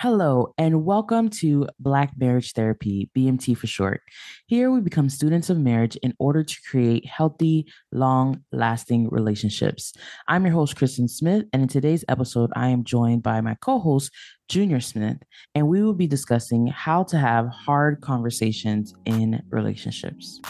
Hello, and welcome to Black Marriage Therapy, BMT for short. Here we become students of marriage in order to create healthy, long lasting relationships. I'm your host, Kristen Smith, and in today's episode, I am joined by my co host, Junior Smith, and we will be discussing how to have hard conversations in relationships.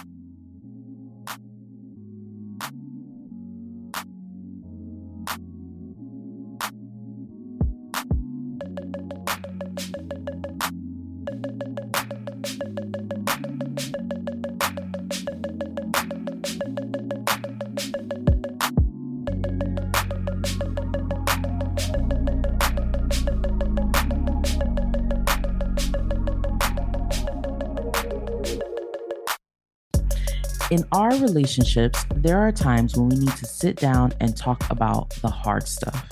Relationships, there are times when we need to sit down and talk about the hard stuff.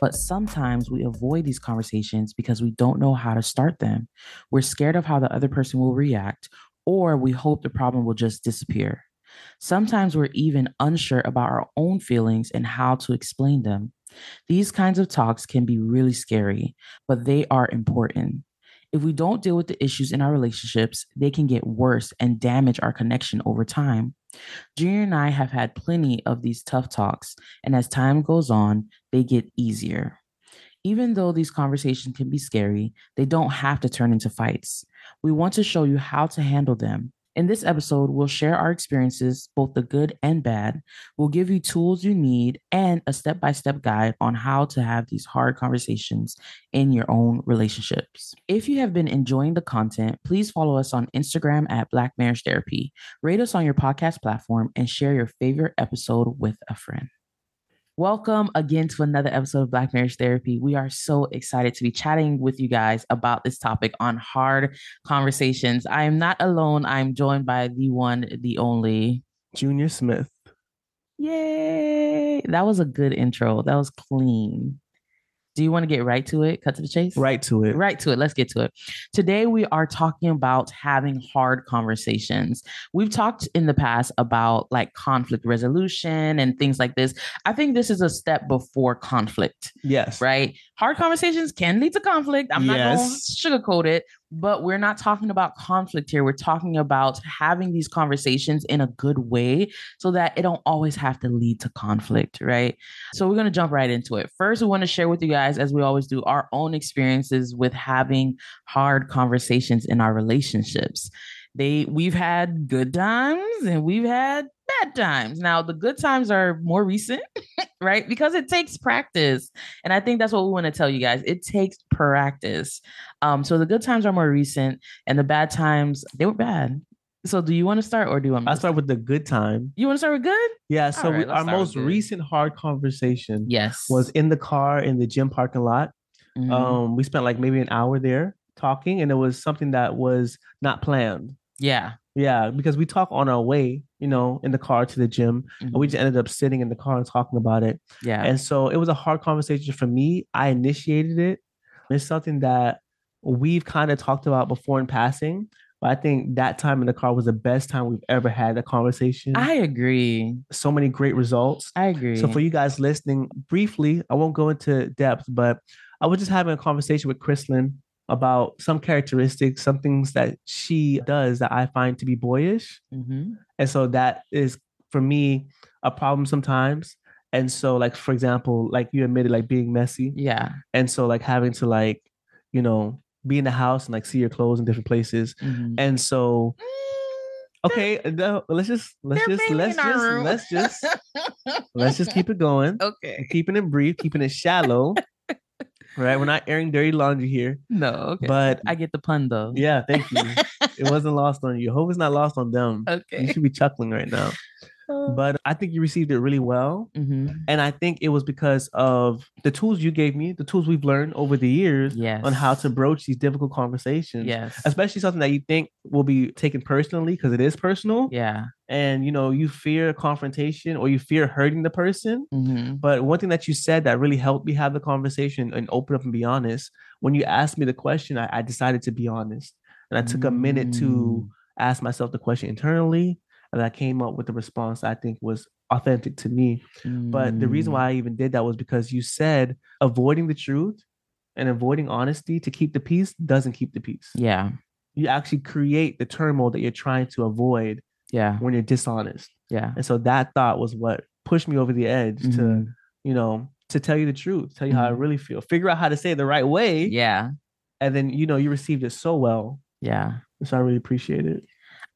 But sometimes we avoid these conversations because we don't know how to start them. We're scared of how the other person will react, or we hope the problem will just disappear. Sometimes we're even unsure about our own feelings and how to explain them. These kinds of talks can be really scary, but they are important. If we don't deal with the issues in our relationships, they can get worse and damage our connection over time. Junior and I have had plenty of these tough talks, and as time goes on, they get easier. Even though these conversations can be scary, they don't have to turn into fights. We want to show you how to handle them in this episode, we'll share our experiences, both the good and bad. We'll give you tools you need and a step by step guide on how to have these hard conversations in your own relationships. If you have been enjoying the content, please follow us on Instagram at Black Marriage Therapy, rate us on your podcast platform, and share your favorite episode with a friend. Welcome again to another episode of Black Marriage Therapy. We are so excited to be chatting with you guys about this topic on hard conversations. I am not alone. I'm joined by the one, the only Junior Smith. Yay! That was a good intro. That was clean. Do you want to get right to it? Cut to the chase? Right to it. Right to it. Let's get to it. Today, we are talking about having hard conversations. We've talked in the past about like conflict resolution and things like this. I think this is a step before conflict. Yes. Right? Hard conversations can lead to conflict. I'm not going to sugarcoat it, but we're not talking about conflict here. We're talking about having these conversations in a good way so that it don't always have to lead to conflict, right? So we're going to jump right into it. First, we want to share with you guys as we always do our own experiences with having hard conversations in our relationships. They we've had good times and we've had bad times. Now, the good times are more recent, right? Because it takes practice. And I think that's what we want to tell you guys. It takes practice. Um, so the good times are more recent and the bad times, they were bad. So do you want to start or do you want me I start with the good time. You want to start with good? Yeah. So right, we, our most recent hard conversation yes was in the car in the gym parking lot. Mm-hmm. Um, we spent like maybe an hour there talking and it was something that was not planned. Yeah. Yeah, because we talk on our way, you know, in the car to the gym, mm-hmm. and we mm-hmm. just ended up sitting in the car and talking about it. Yeah. And so it was a hard conversation for me. I initiated it. It's something that we've kind of talked about before in passing, but I think that time in the car was the best time we've ever had a conversation. I agree. So many great results. I agree. So for you guys listening, briefly, I won't go into depth, but I was just having a conversation with Chrislyn about some characteristics, some things that she does that I find to be boyish. Mm-hmm. And so that is for me a problem sometimes. And so, like, for example, like you admitted, like being messy. Yeah. And so, like, having to, like, you know, be in the house and like see your clothes in different places. Mm-hmm. And so, mm, okay, no, let's just, let's just, let's just, let's just, let's just keep it going. Okay. Keeping it brief, keeping it shallow right? We're not airing dirty laundry here. No, okay. But I get the pun though. Yeah, thank you. it wasn't lost on you. Hope it's not lost on them. Okay. You should be chuckling right now. But I think you received it really well. Mm-hmm. And I think it was because of the tools you gave me, the tools we've learned over the years yes. on how to broach these difficult conversations. Yes. Especially something that you think will be taken personally because it is personal. Yeah. And you know, you fear confrontation or you fear hurting the person. Mm-hmm. But one thing that you said that really helped me have the conversation and open up and be honest, when you asked me the question, I, I decided to be honest. And I took mm-hmm. a minute to mm. ask myself the question internally and I came up with the response I think was authentic to me. Mm. But the reason why I even did that was because you said avoiding the truth and avoiding honesty to keep the peace doesn't keep the peace. Yeah. You actually create the turmoil that you're trying to avoid Yeah. when you're dishonest. Yeah. And so that thought was what pushed me over the edge to, Mhm. you know, to tell you the truth, tell you how I Mhm. really feel, figure out how to say it the right way. Yeah. And then, you know, you received it so well. Yeah. So I really appreciate it.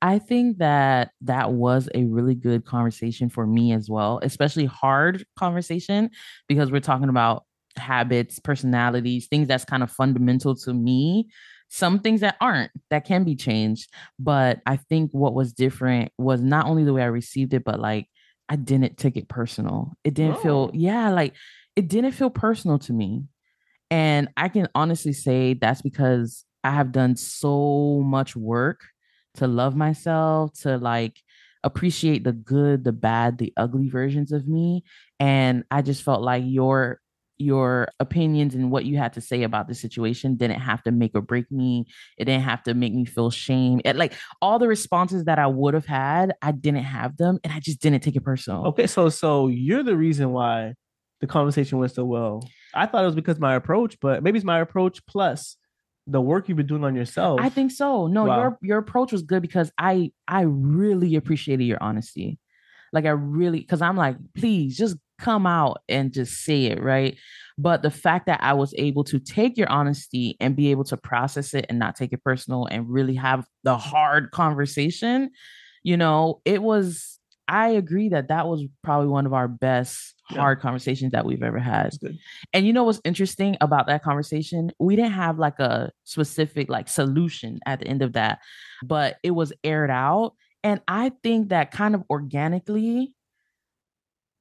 I think that that was a really good conversation for me as well, especially hard conversation because we're talking about habits, personalities, things that's kind of fundamental to me. Some things that aren't, that can be changed. But I think what was different was not only the way I received it, but like I didn't take it personal. It didn't feel, Oh. yeah, like it didn't feel personal to me. And I can honestly say that's because I have done so much work to love myself, to like appreciate the good, the bad, the ugly versions of me. And I just felt like your your opinions and what you had to say about the situation didn't have to make or break me. It didn't have to make me feel shame. It, like all the responses that I would have had, I didn't have them and I just didn't take it personal. Okay, so so you're the reason why the conversation went so well. I thought it was because my approach, but maybe it's my approach plus the work you've been doing on yourself. I think so. No, Wow. your your approach was good because I I really appreciated your honesty. Like I really because I'm like, please just come out and just say it, right? But the fact that I was able to take your honesty and be able to process it and not take it personal and really have the hard conversation, you know, it was I agree that that was probably one of our best Yeah. hard conversations that we've ever had. Good. And you know what's interesting about that conversation? We didn't have like a specific like solution at the end of that, but it was aired out. And I think that kind of organically,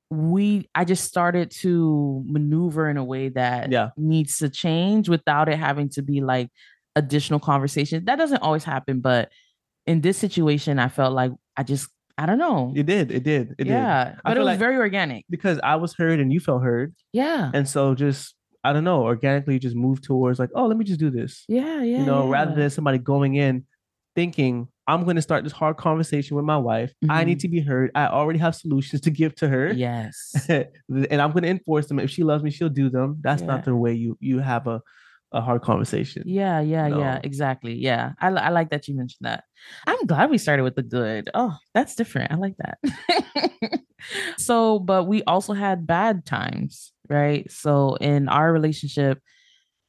we I just started to maneuver in a way that Yeah. needs to change without it having to be like additional conversation. That doesn't always happen, but in this situation, I felt like I just I don't know. It did. It did. It did. yeah, I but it was like- very organic. Because I was heard and you felt heard. Yeah. And so just I don't know, organically just move towards like, oh, let me just do this. Yeah, yeah. you know, rather than somebody going in thinking, I'm going to start this hard conversation with my wife. I need Mhm. to be heard. I already have solutions to give to her. Yes. and I'm going to enforce them. If she loves me, she'll do them. That's Yeah. not the way you you have a, a hard conversation. Yeah, yeah, yeah, exactly. Yeah. I, I like that you mentioned that. I'm glad we started with the good. Oh, that's different. I like that. so, but we also had bad times, right? So, in our relationship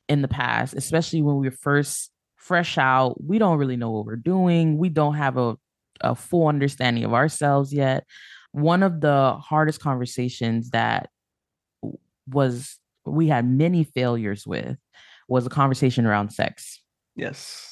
in the past, especially when we were first fresh out, we don't really know what we're doing. We don't have a, a full understanding of ourselves yet. One of the hardest conversations that was we had many failures with was a conversation around sex. Yes.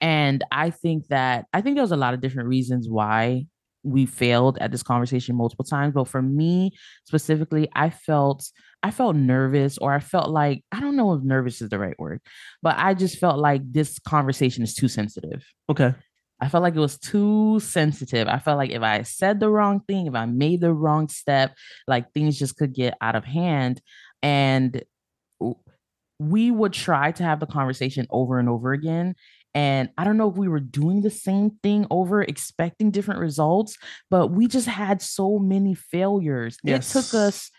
And I think that I think there was a lot of different reasons why we failed at this conversation multiple times. But for me specifically, I felt I felt nervous or I felt like I don't know if nervous is the right word, but I just felt like this conversation is too sensitive. Okay. I felt like it was too sensitive. I felt like if I said the wrong thing, if I made the wrong step, like things just could get out of hand. And w- we would try to have the conversation over and over again. And I don't know if we were doing the same thing over, expecting different results, but we just had so many failures. It took us,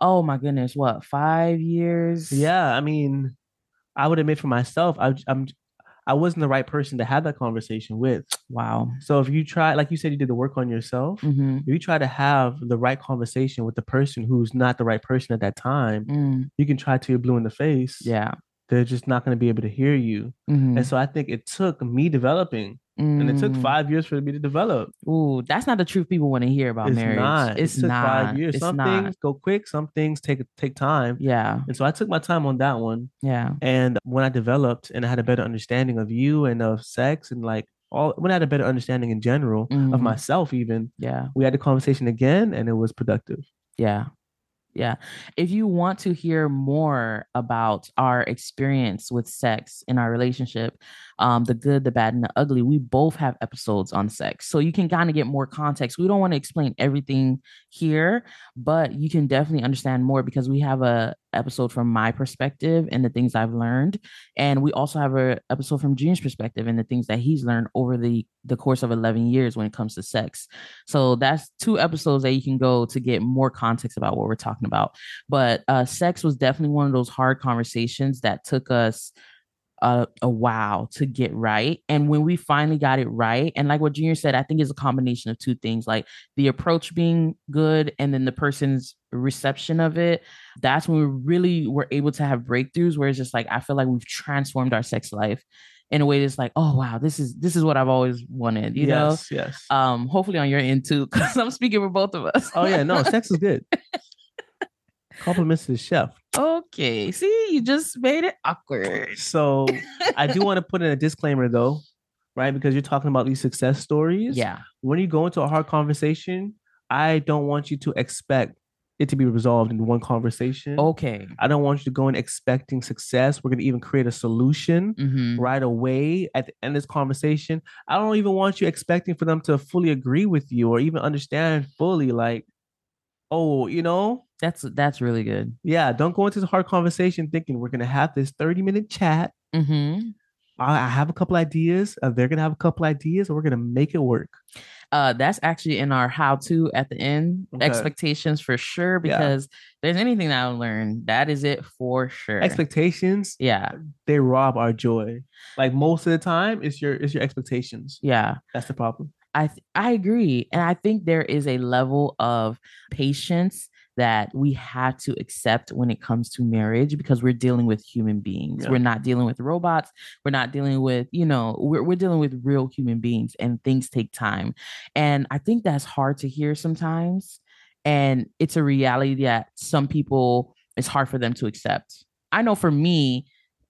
oh my goodness, what, five years? Yeah. I mean, I would admit for myself, I, I'm I wasn't the right person to have that conversation with. Wow. So if you try, like you said, you did the work on yourself. hmm If you try to have the right conversation with the person who's not the right person at that time, Mm, you can try to be blue in the face. yeah. They're just not going to be able to hear you. Mhm. And so I think it took me developing, and it took Mm. five years for me to develop. Ooh, that's not the truth people want to hear about it's marriage. not. It's it took not. five years. It's some not. things go quick. Some things take take time. Yeah. And so I took my time on that one. Yeah. And when I developed and I had a better understanding of you and of sex and like all, when I had a better understanding in general Mhm. of myself, even Yeah. we had the conversation again, and it was productive. Yeah. Yeah. If you want to hear more about our experience with sex in our relationship, um, the good, the bad, and the ugly, we both have episodes on sex. So you can kind of get more context. We don't want to explain everything here, but you can definitely understand more because we have a episode from my perspective and the things I've learned. And we also have a episode from Junior's perspective and the things that he's learned over the the course of 11 years when it comes to sex. So that's two episodes that you can go to get more context about what we're talking about. But uh, sex was definitely one of those hard conversations that took us a, a while to get right. And when we finally got it right, and like what Junior said, I think it's a combination of two things like the approach being good and then the person's reception of it. That's when we really were able to have breakthroughs where it's just like, I feel like we've transformed our sex life in a way that's like, oh wow, this is this is what I've always wanted, you yes, know? Yes. Um, hopefully on your end too, because I'm speaking for both of us. oh yeah, no, sex is good. Compliments to the chef. Okay. See, you just made it awkward. So I do want to put in a disclaimer though, right? Because you're talking about these success stories. Yeah. When you go into a hard conversation, I don't want you to expect it to be resolved in one conversation. Okay. I don't want you to go in expecting success. We're going to even create a solution Mhm. right away at the end of this conversation. I don't even want you expecting for them to fully agree with you or even understand fully, like, oh, you know, That's that's really good. yeah, don't go into this hard conversation thinking we're going to have this 30 minute chat. Mm-hmm. I I have a couple ideas. Uh, they're going to have a couple ideas, and we're going to make it work. Uh, that's actually in our how to at the end Okay. expectations for sure. Because if there's anything that I learned, that is it for sure. Expectations, yeah, they rob our joy. Like most of the time, it's your it's your expectations. yeah. That's the problem. I th- I agree, and I think there is a level of patience that we have to accept when it comes to marriage because we're dealing with human beings. Yeah. We're not dealing with robots. We're not dealing with you know we're we're dealing with real human beings, and things take time. And I think that's hard to hear sometimes, and it's a reality that some people it's hard for them to accept. I know for me,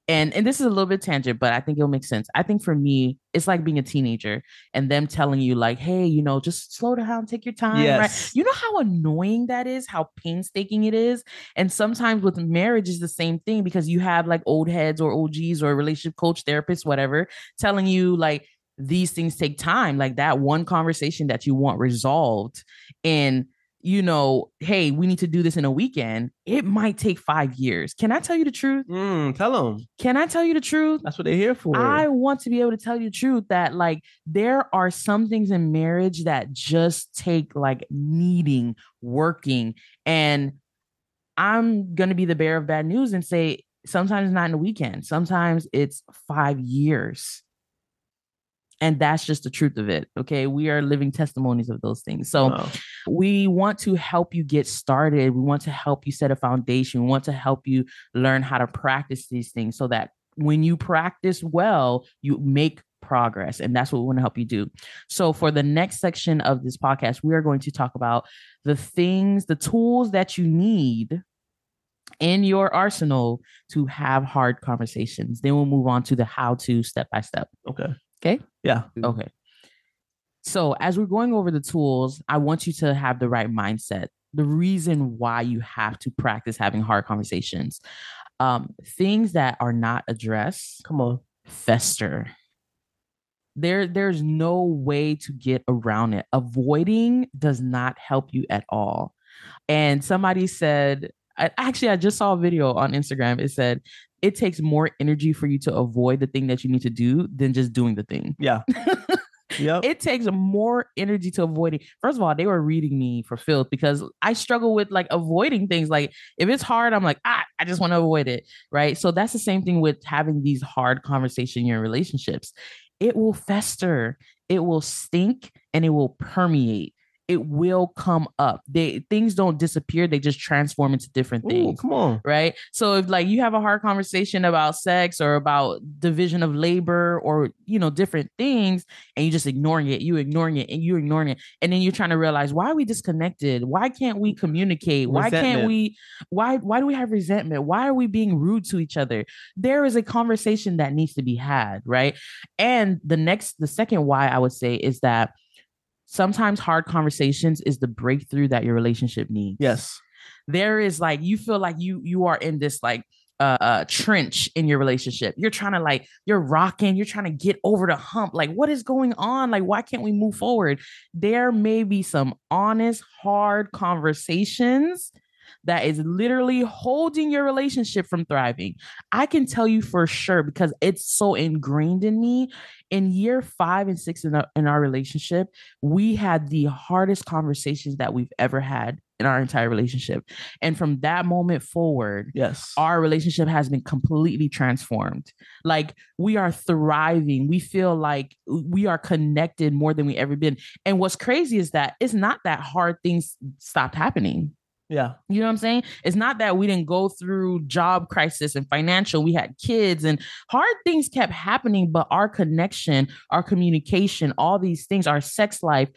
and and this is a little bit tangent, but I think it'll make sense. I think for me, it's like being a teenager and them telling you like, hey, you know, just slow down, take your time. Right? You know how annoying that is, how painstaking it is. And sometimes with marriage is the same thing because you have like old heads or OGs or relationship coach, therapists, whatever, telling you like these things take time. Like that one conversation that you want resolved in you know, hey, we need to do this in a weekend, it might take five years. Can I tell you the truth? Mm, tell them. Can I tell you the truth? That's what they're here for. I want to be able to tell you the truth that like there are some things in marriage that just take like needing, working. And I'm going to be the bearer of bad news and say sometimes not in a weekend, sometimes it's five years. And that's just the truth of it. Okay. We are living testimonies of those things. So, Wow. We want to help you get started. We want to help you set a foundation. We want to help you learn how to practice these things so that when you practice well, you make progress. And that's what we want to help you do. So, for the next section of this podcast, we are going to talk about the things, the tools that you need in your arsenal to have hard conversations. Then we'll move on to the how to step by step. Okay. Okay. Yeah. Okay. So, as we're going over the tools, I want you to have the right mindset. The reason why you have to practice having hard conversations. Um, things that are not addressed Come on. fester. There, there's no way to get around it. Avoiding does not help you at all. And somebody said, I, actually, I just saw a video on Instagram. It said, it takes more energy for you to avoid the thing that you need to do than just doing the thing Yeah. yep. it takes more energy to avoid it. First of all, they were reading me for filth because I struggle with like avoiding things. Like if it's hard, I'm like, ah, I just want to avoid it. Right. So that's the same thing with having these hard conversations in your relationships. It will fester, it will stink, and it will permeate. It will come up. They things don't disappear, they just transform into different Ooh, things come on. right? So if like you have a hard conversation about sex or about division of labor or you know different things and you just ignoring it, you ignoring it and you ignoring it and then you're trying to realize why are we disconnected? Why can't we communicate? Why can't we why why do we have resentment? Why are we being rude to each other? There is a conversation that needs to be had, right? And the next the second why I would say is that sometimes hard conversations is the breakthrough that your relationship needs Yes. there is like you feel like you you are in this like uh, uh trench in your relationship. You're trying to like you're rocking, you're trying to get over the hump. Like what is going on? Like why can't we move forward? There may be some honest hard conversations that is literally holding your relationship from thriving. I can tell you for sure because it's so ingrained in me. In year five and six in our, in our relationship, we had the hardest conversations that we've ever had in our entire relationship. And from that moment forward, yes, our relationship has been completely transformed. Like we are thriving. We feel like we are connected more than we ever been. And what's crazy is that it's not that hard things stopped happening. Yeah. You know what I'm saying? It's not that we didn't go through job crisis and financial, we had kids and hard things kept happening, but our connection, our communication, all these things, our sex life,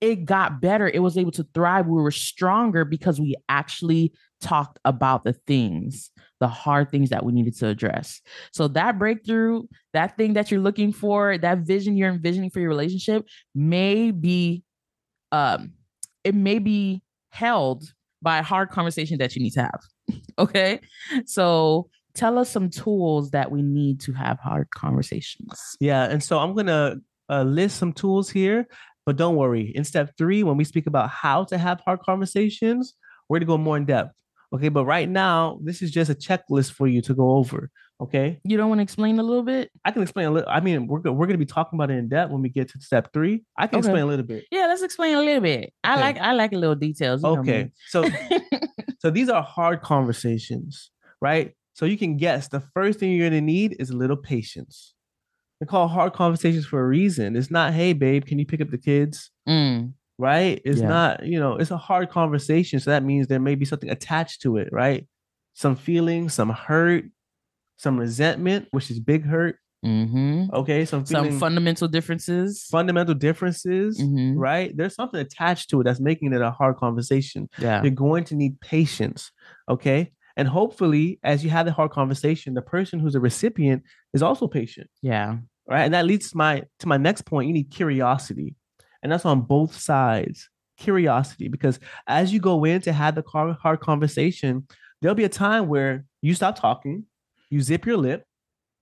it got better. It was able to thrive. We were stronger because we actually talked about the things, the hard things that we needed to address. So that breakthrough, that thing that you're looking for, that vision you're envisioning for your relationship may be um it may be held by a hard conversation that you need to have. okay. So tell us some tools that we need to have hard conversations. Yeah. And so I'm going to uh, list some tools here, but don't worry. In step three, when we speak about how to have hard conversations, we're going to go more in depth. Okay. But right now, this is just a checklist for you to go over. Okay. You don't want to explain a little bit? I can explain a little. I mean, we're, we're going to be talking about it in depth when we get to step three. I can okay. explain a little bit. Yeah, let's explain a little bit. I like I like a little details. okay. So so these are hard conversations, right? So you can guess the first thing you're going to need is a little patience. They call hard conversations for a reason. It's not, hey, babe, can you pick up the kids? Mm. Right? It's yeah. not, you know, it's a hard conversation. So that means there may be something attached to it, right? Some feelings, some hurt, some resentment, which is big hurt. Mm-hmm. Okay, some some fundamental differences. Fundamental differences, mm-hmm. right? There's something attached to it that's making it a hard conversation. Yeah, you're going to need patience. Okay, and hopefully, as you have the hard conversation, the person who's a recipient is also patient. Yeah, right. And that leads to my to my next point. You need curiosity, and that's on both sides. Curiosity, because as you go in to have the hard conversation, there'll be a time where you stop talking you zip your lip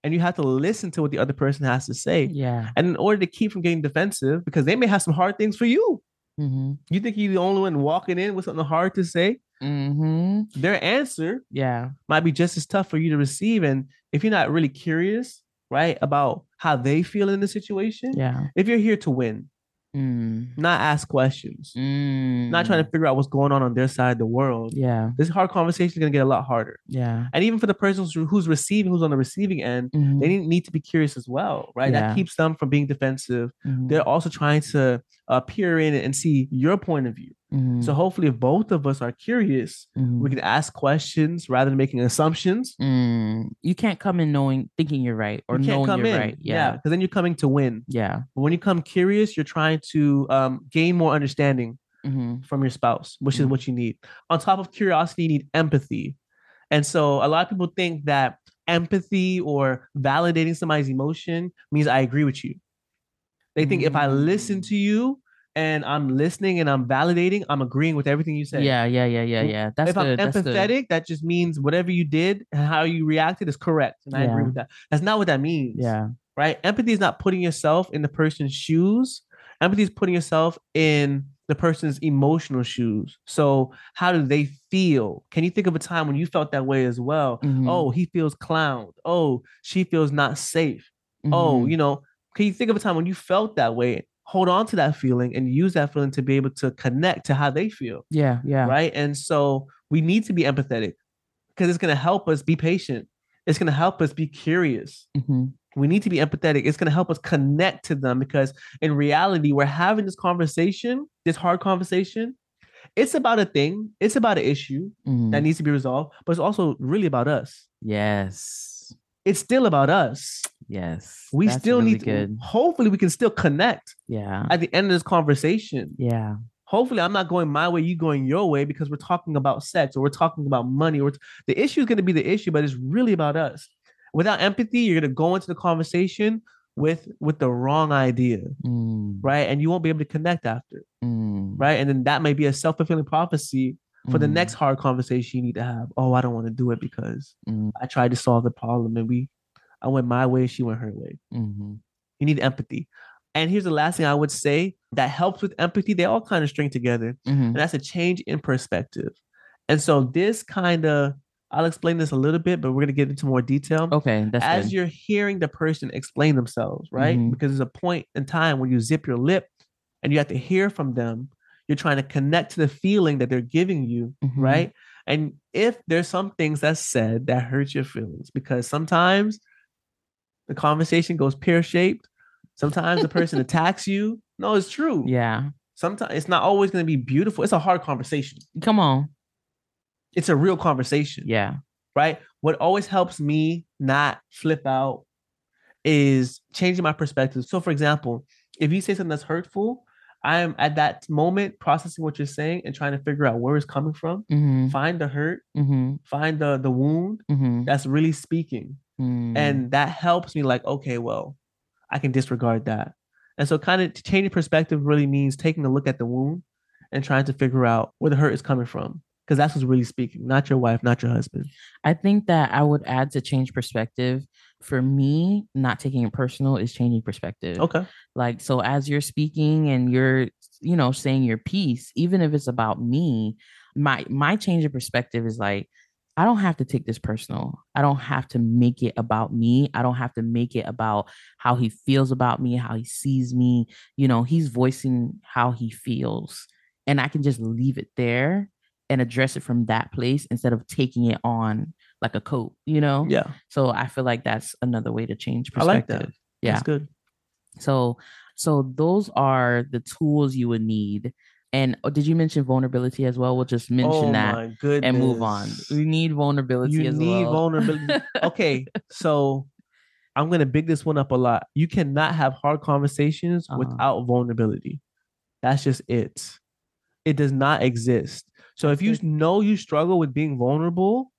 and you have to listen to what the other person has to say. Yeah. And in order to keep from getting defensive, because they may have some hard things for you. Mm-hmm. You think you're the only one walking in with something hard to say? Mm-hmm. Their answer, yeah, might be just as tough for you to receive. And if you're not really curious, right, about how they feel in the situation, yeah, if you're here to win, Mm. Not ask questions. Mm. Not trying to figure out what's going on on their side of the world. Yeah. This hard conversation is going to get a lot harder. Yeah. And even for the person who's receiving, who's on the receiving end, mm-hmm. they need to be curious as well, right? Yeah. That keeps them from being defensive. Mm-hmm. They're also trying to uh, peer in and see your point of view. Mm-hmm. So hopefully, if both of us are curious, mm-hmm. we can ask questions rather than making assumptions. Mm. You can't come in knowing thinking you're right or you knowing you're in. right. Yeah, because yeah, then you're coming to win. Yeah. But when you come curious, you're trying to um, gain more understanding mm-hmm. from your spouse, which is mm-hmm. what you need. On top of curiosity, you need empathy. And so a lot of people think that empathy or validating somebody's emotion means I agree with you. They think if I listen mm. to you, and I'm listening and I'm validating, I'm agreeing with everything you say. Yeah, yeah, yeah, yeah, yeah. That's if. I'm empathetic, that just means whatever you did and how you reacted is correct. And I agree with that. That's not what that means. Yeah. Right? Empathy is not putting yourself in the person's shoes. Empathy is putting yourself in the person's emotional shoes. So, how do they feel? Can you think of a time when you felt that way as well? Mm-hmm. Oh, he feels clowned. Oh, she feels not safe. Oh, mm-hmm. Oh, you know, can you think of a time when you felt that way? Hold on to that feeling and use that feeling to be able to connect to how they feel. Yeah, yeah. Right. And so we need to be empathetic because it's going to help us be patient. It's going to help us be curious. Mm-hmm. We need to be empathetic. It's going to help us connect to them because in reality, we're having this conversation, this hard conversation. It's about a thing, it's about an issue mm-hmm. that needs to be resolved, but it's also really about us. Yes. It's still about us. Yes. We still really need to, good. hopefully we can still connect. Yeah. At the end of this conversation. Yeah. Hopefully I'm not going my way, you going your way because we're talking about sex or we're talking about money or the issue is going to be the issue, but it's really about us. Without empathy, you're going to go into the conversation with with the wrong idea, mm. right? And you won't be able to connect after, mm. right? And then that may be a self fulfilling prophecy for the next hard conversation you need to have. Oh, I don't want to do it because Mm. I tried to solve the problem and we, I went my way, she went her way. Mhm. You need empathy. And here's the last thing I would say that helps with empathy. They all kind of string together, Mhm. and that's a change in perspective. And so this kind of, I'll explain this a little bit, but we're gonna get into more detail. Okay, that's As good. you're hearing the person explain themselves, right? Mhm. Because there's a point in time when you zip your lip and you have to hear from them. You're trying to connect to the feeling that they're giving you, Mhm. right? And if there's some things that's said that hurt your feelings, because sometimes the conversation goes pear shaped, sometimes the person attacks you. No, it's true. Yeah. Sometimes it's not always going to be beautiful. It's a hard conversation. Come on. It's a real conversation. Yeah. right? What always helps me not flip out is changing my perspective. So, for example, if you say something that's hurtful, I am at that moment processing what you're saying and trying to figure out where it's coming from. Mm-hmm. Find the hurt, Mm-hmm. find the the wound Mm-hmm. that's really speaking, and mm. that helps me. Like, okay, well, I can disregard that. And so, kind of changing perspective really means taking a look at the wound and trying to figure out where the hurt is coming from, because that's what's really speaking, not your wife, not your husband. I think that I would add to change perspective. For me, not taking it personal is changing perspective. Okay. Like, so as you're speaking and you're, you know, saying your piece, even if it's about me, my my change of perspective is like, I don't have to take this personal. I don't have to make it about me. I don't have to make it about how he feels about me, how he sees me. You know, he's voicing how he feels. And I can just leave it there and address it from that place instead of taking it on like a coat, you know? Yeah. So I feel like that's another way to change perspective. I like that. Yeah. That's good. So so those are the tools you would need. And oh, did you mention vulnerability as well? We'll just mention oh that and move on. We need vulnerability You need well. vulnerability. okay, so I'm gonna big this one up a lot. You cannot have hard conversations Uh-huh. without vulnerability. That's just it. It does not exist. So if you That's know you struggle with being vulnerable,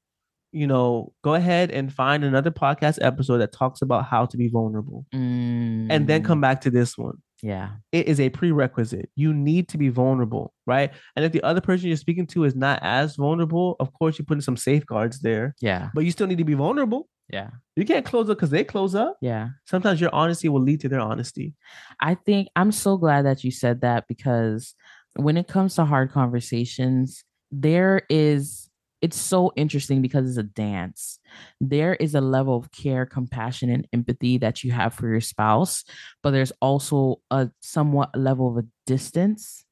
you know, go ahead and find another podcast episode that talks about how to be vulnerable, and then Mm, come back to this one. Yeah. it is a prerequisite. You need to be vulnerable, right? And if the other person you're speaking to is not as vulnerable, of course you put in some safeguards there, Yeah. but you still need to be vulnerable. Yeah. You can't close up because they close up. Yeah. Sometimes your honesty will lead to their honesty. I think I'm so glad that you said that because when it comes to hard conversations, there is it's so interesting because it's a dance. There is a level of care, compassion, and empathy that you have for your spouse, but there's also a somewhat level of a distance.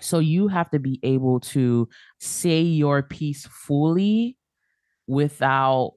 So you have to be able to say your piece fully without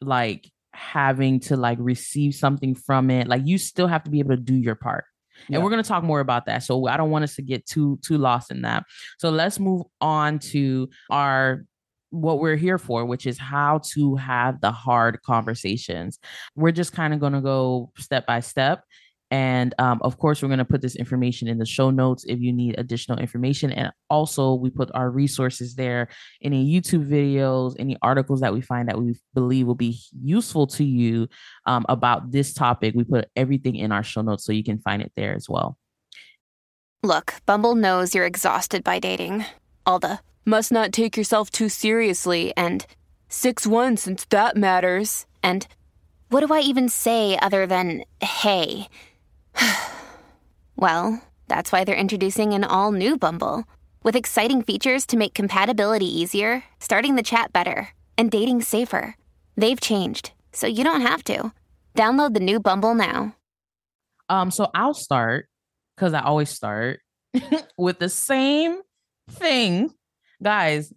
like having to like receive something from it. Like you still have to be able to do your part. Yeah. And we're going to talk more about that. So I don't want us to get too too lost in that. So let's move on to our what we're here for, which is how to have the hard conversations. We're just kind of going to go step by step. And um, of course, we're going to put this information in the show notes if you need additional information. And also, we put our resources there any YouTube videos, any articles that we find that we believe will be useful to you um, about this topic. We put everything in our show notes so you can find it there as well. Look, Bumble knows you're exhausted by dating. All the must not take yourself too seriously and 6 1 since that matters. And what do I even say other than hey? well, that's why they're introducing an all new Bumble with exciting features to make compatibility easier, starting the chat better, and dating safer. They've changed, so you don't have to. Download the new Bumble now. Um, so I'll start because I always start with the same thing. Guys,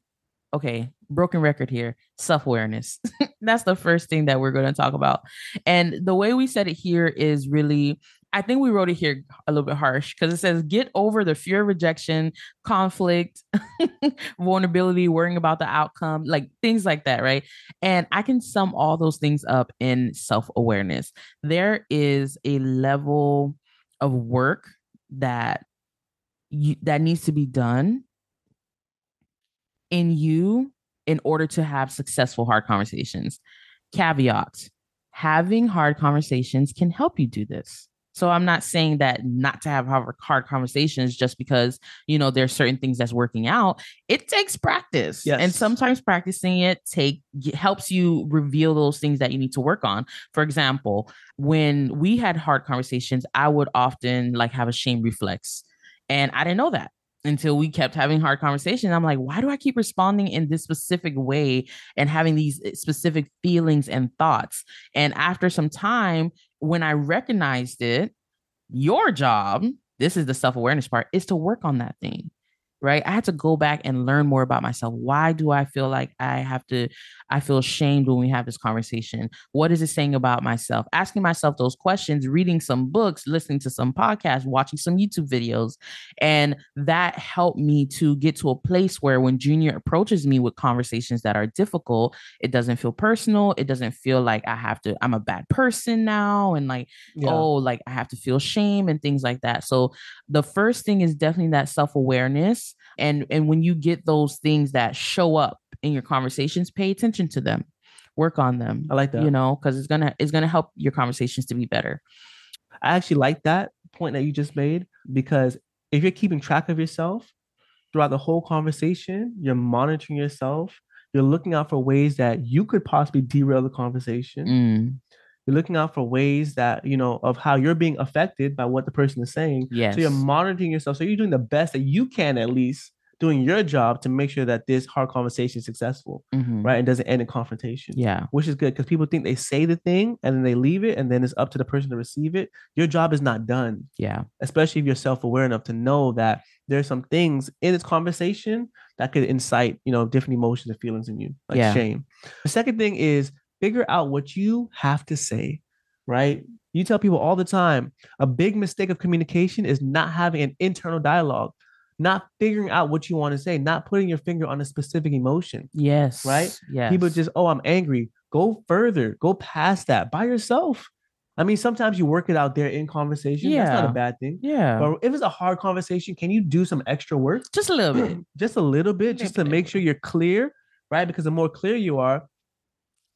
okay, broken record here. Self-awareness. That's the first thing that we're going to talk about. And the way we said it here is really I think we wrote it here a little bit harsh because it says get over the fear of rejection, conflict, vulnerability, worrying about the outcome, like things like that, right? And I can sum all those things up in self awareness. There is a level of work that you, that needs to be done in you in order to have successful hard conversations. Caveat having hard conversations can help you do this. So I'm not saying that not to have hard conversations just because, you know, there's certain things that's working out. It takes practice. Yes. And sometimes practicing it take helps you reveal those things that you need to work on. For example, when we had hard conversations, I would often like have a shame reflex. And I didn't know that until we kept having hard conversations. I'm like, why do I keep responding in this specific way and having these eh, specific feelings and thoughts? And after some time, when I recognized it, your job, this is the self awareness part, is to work on that thing right? I had to go back and learn more about myself. Why do I feel like I have to, I feel shamed when we have this conversation? What is it saying about myself? Asking myself those questions, reading some books, listening to some podcasts, watching some YouTube videos. And that helped me to get to a place where when Junior approaches me with conversations that are difficult, it doesn't feel personal. It doesn't feel like I have to, I'm a bad person now. And like, yeah. oh, like I have to feel shame and things like that. So the first thing is definitely that self awareness and and when you get those things that show up in your conversations pay attention to them work on them i like that you know because it's gonna it's gonna help your conversations to be better i actually like that point that you just made because if you're keeping track of yourself throughout the whole conversation you're monitoring yourself you're looking out for ways that you could possibly derail the conversation mm. You're looking out for ways that, you know, of how you're being affected by what the person is saying. Yes. So you're monitoring yourself. So you're doing the best that you can at least doing your job to make sure that this hard conversation is successful, mm-hmm. right? And doesn't end in confrontation. Yeah. Which is good because people think they say the thing and then they leave it and then it's up to the person to receive it. Your job is not done. Yeah. Especially if you're self-aware enough to know that there's some things in this conversation that could incite, you know, different emotions and feelings in you, like yeah. shame. The second thing is figure out what you have to say, right? You tell people all the time a big mistake of communication is not having an internal dialogue, not figuring out what you want to say, not putting your finger on a specific emotion. Yes. Right? Yeah. People just, oh, I'm angry. Go further, go past that by yourself. I mean, sometimes you work it out there in conversation. Yeah. That's not a bad thing. Yeah. But if it's a hard conversation, can you do some extra work? Just a little bit. just a little bit, just to make sure you're clear, right? Because the more clear you are,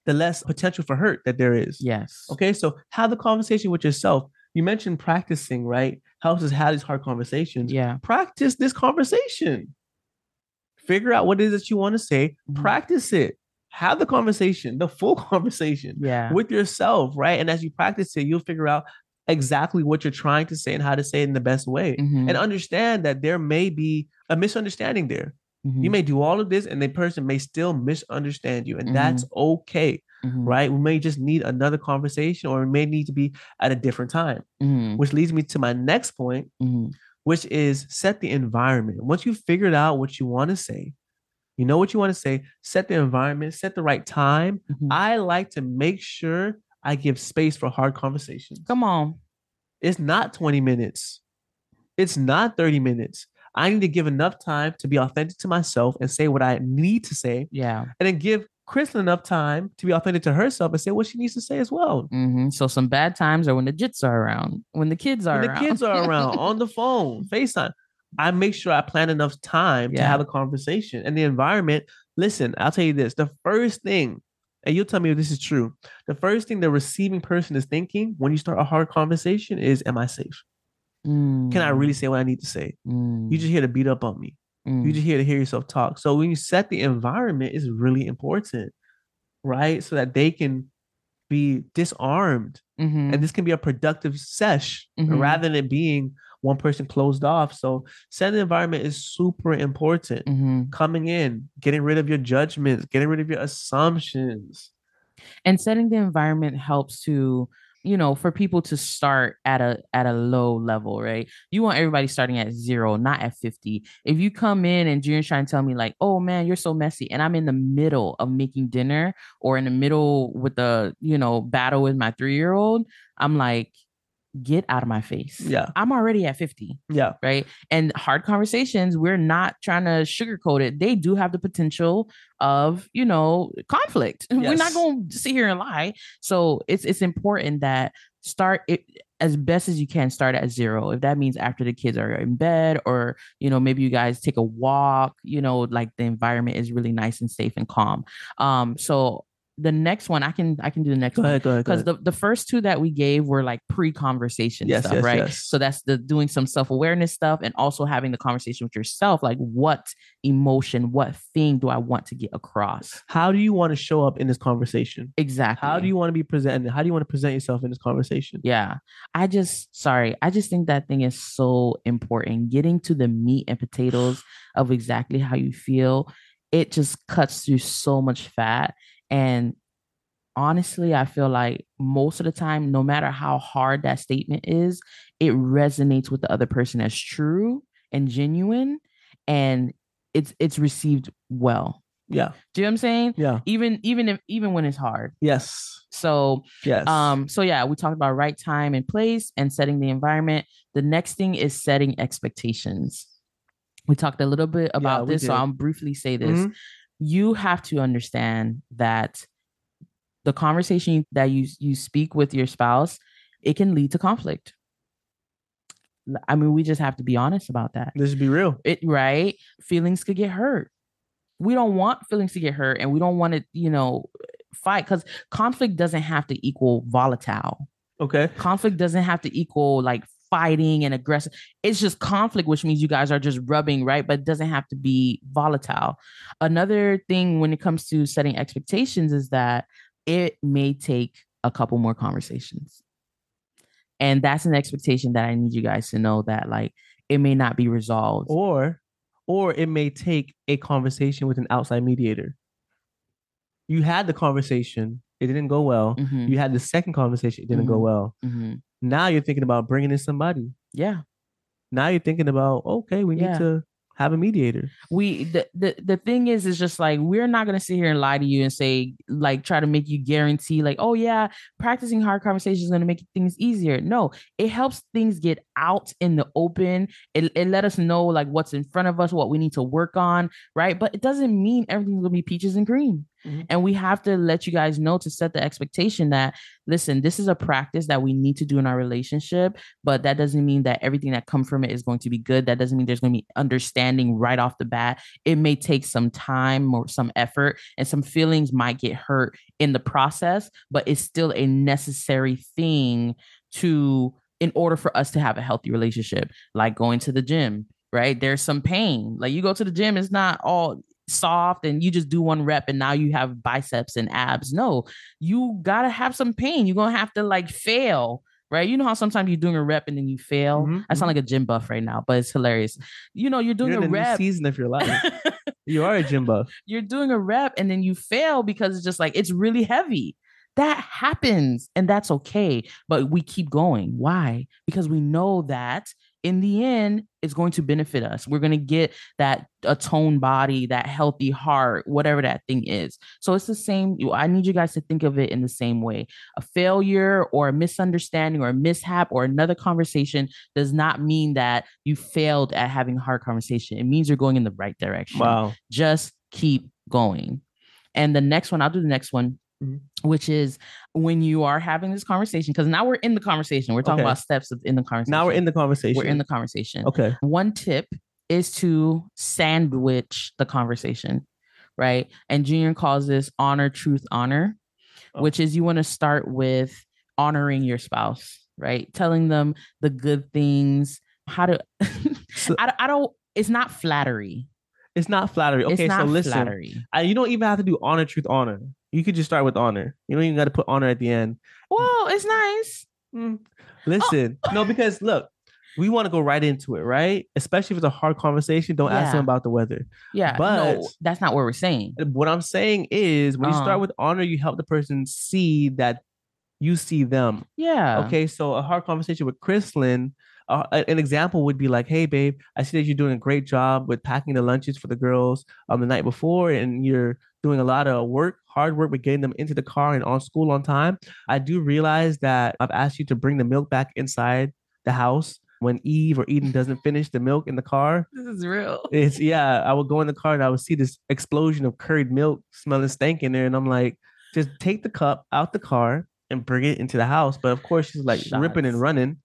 the less potential for hurt that there is. Yes. Okay. So have the conversation with yourself. You mentioned practicing, right? Helps us have these hard conversations. Yeah. Practice this conversation. Figure out what it is that you want to say. Mm-hmm. Practice it. Have the conversation, the full conversation yeah. with yourself, right? And as you practice it, you'll figure out exactly what you're trying to say and how to say it in the best way. Mm-hmm. And understand that there may be a misunderstanding there. Mm-hmm. You may do all of this and the person may still misunderstand you, and mm-hmm. that's okay. Mm-hmm. Right? We may just need another conversation or it may need to be at a different time. Mm-hmm. Which leads me to my next point, mm-hmm. which is set the environment. Once you've figured out what you want to say, you know what you want to say, set the environment, set the right time. Mm-hmm. I like to make sure I give space for hard conversations. Come on. It's not 20 minutes. It's not 30 minutes. I need to give enough time to be authentic to myself and say what I need to say. Yeah. And then give Crystal enough time to be authentic to herself and say what she needs to say as well. Mm-hmm. So some bad times are when the jits are around, when the kids are when around. the kids are around on the phone, FaceTime. I make sure I plan enough time yeah. to have a conversation and the environment. Listen, I'll tell you this: the first thing, and you'll tell me if this is true. The first thing the receiving person is thinking when you start a hard conversation is, "Am I safe?" Mm. Can I really say what I need to say? Mm. You just here to beat up on me. Mm. You just here to hear yourself talk. So when you set the environment is really important, right? So that they can be disarmed. Mm-hmm. And this can be a productive sesh mm-hmm. rather than it being one person closed off. So setting the environment is super important. Mm-hmm. Coming in, getting rid of your judgments, getting rid of your assumptions. And setting the environment helps to you know for people to start at a at a low level right? You want everybody starting at zero not at 50 if you come in and you're trying to tell me like oh man you're so messy and i'm in the middle of making dinner or in the middle with the you know battle with my three year old i'm like get out of my face. Yeah. I'm already at 50. Yeah. Right. And hard conversations, we're not trying to sugarcoat it. They do have the potential of, you know, conflict. Yes. We're not going to sit here and lie. So it's it's important that start it as best as you can start at zero if that means after the kids are in bed or you know maybe you guys take a walk you know like the environment is really nice and safe and calm um so the next one, I can I can do the next Go one ahead, go ahead. go because ahead. the, the first two that we gave were like pre-conversation Yes, stuff, yes, right? yes. So that's the doing some self-awareness stuff and also having the conversation with yourself, like what emotion, what thing do I want to get across? how do you want to show up in this conversation? Exactly. How do you want to be presented? How do you want to present yourself in this conversation? Yeah. I just sorry. I just think that thing is so important. Getting to the meat and potatoes of exactly how you feel, it just cuts through so much fat. And honestly, I feel like most of the time, no matter how hard that statement is, it resonates with the other person as true and genuine. And it's it's received well. Yeah. Do you know what I'm saying? Yeah. Even even if even when it's hard. Yes. So Yes. um, so yeah, we talked about right time and place and setting the environment. The next thing is setting expectations. We talked a little bit about we this, so. I'll briefly say this. Mhm. You have to understand that the conversation that you you speak with your spouse, it can lead to conflict. I mean, we just have to be honest about that. Let's be real. It right? Feelings could get hurt. We don't want feelings to get hurt, and we don't want to, you know, fight because conflict doesn't have to equal volatile. Okay. Conflict doesn't have to equal like fighting and aggressive. It's just conflict, which means you guys are just rubbing, right? But it doesn't have to be volatile. Another thing when it comes to setting expectations is that it may take a couple more conversations. And that's an expectation that I need you guys to know that like it may not be resolved. Or or it may take a conversation with an outside mediator. You had the conversation, it didn't go well. Mhm, You had the second conversation, it didn't go Mhm. well. mhm. Now you're thinking about bringing in somebody. Yeah. Now you're thinking about, okay, we need to have a mediator. we the, the the thing is is just like we're not gonna sit here and lie to you and say like try to make you guarantee like oh yeah practicing hard conversations is gonna make things easier no it helps things get out in the open it, it let us know like what's in front of us what we need to work on right but it doesn't mean everything's gonna be peaches and cream Mhm. and we have to let you guys know to set the expectation that listen this is a practice that we need to do in our relationship but that doesn't mean that everything that comes from it is going to be good. That doesn't mean there's going to be understanding right off the bat. It may take some time or some effort and some feelings might get hurt in the process but it's still a necessary thing to in order for us to have a healthy relationship like going to the gym right? There's some pain. Like you go to the gym it's not all soft and you just do one rep and now you have biceps and abs no you gotta have some pain you're gonna have to like fail right you know how sometimes you're doing a rep and then you fail Mhm, i sound like a gym buff right now but it's hilarious you know you're doing You're in a rep season of your life. you are a gym buff. you're doing a rep and then you fail because it's just like it's really heavy. That happens and that's okay. But we keep going. Why? Because we know that in the end, it's going to benefit us. We're going to get that a toned body, that healthy heart, whatever that thing is. So it's the same. I need you guys to think of it in the same way. A failure or a misunderstanding or a mishap or another conversation does not mean that you failed at having a hard conversation. It means you're going in the right direction Wow. just keep going. And the next one, I'll do the next one, Mhm. which is when you are having this conversation, because now we're in the conversation. We're talking Okay. about steps of- in the conversation. Now we're in the conversation. we're in the conversation. Okay. One tip is to sandwich the conversation, right? And Junior calls this honor, truth, honor, Oh. which is you want to start with honoring your spouse, right? Telling them the good things, how to. So- I, I don't. It's not flattery. It's not flattery. Okay, not so listen. flattery. I, you don't even have to do honor, truth, honor. You could just start with honor. You don't even got to put honor at the end. Well, it's nice. Mm. Listen, no, because look, we want to go right into it, right? Especially if it's a hard conversation. Don't ask them about the weather. Yeah, no, But- that's not what we're saying. What I'm saying is, when you Uh-huh. start with honor, you help the person see that you see them. Yeah. Okay, so a hard conversation with Chrislyn. Uh, an example would be like, "Hey, babe, I see that you're doing a great job with packing the lunches for the girls um the night before, and you're doing a lot of work, hard work with getting them into the car and on school on time. I do realize that I've asked you to bring the milk back inside the house when Eve or Eden doesn't finish the milk in the car. This is real. It's yeah, I would go in the car and I would see this explosion of curried milk smelling stank in there, and I'm like, just take the cup out the car and bring it into the house. But of course, she's like ripping and running.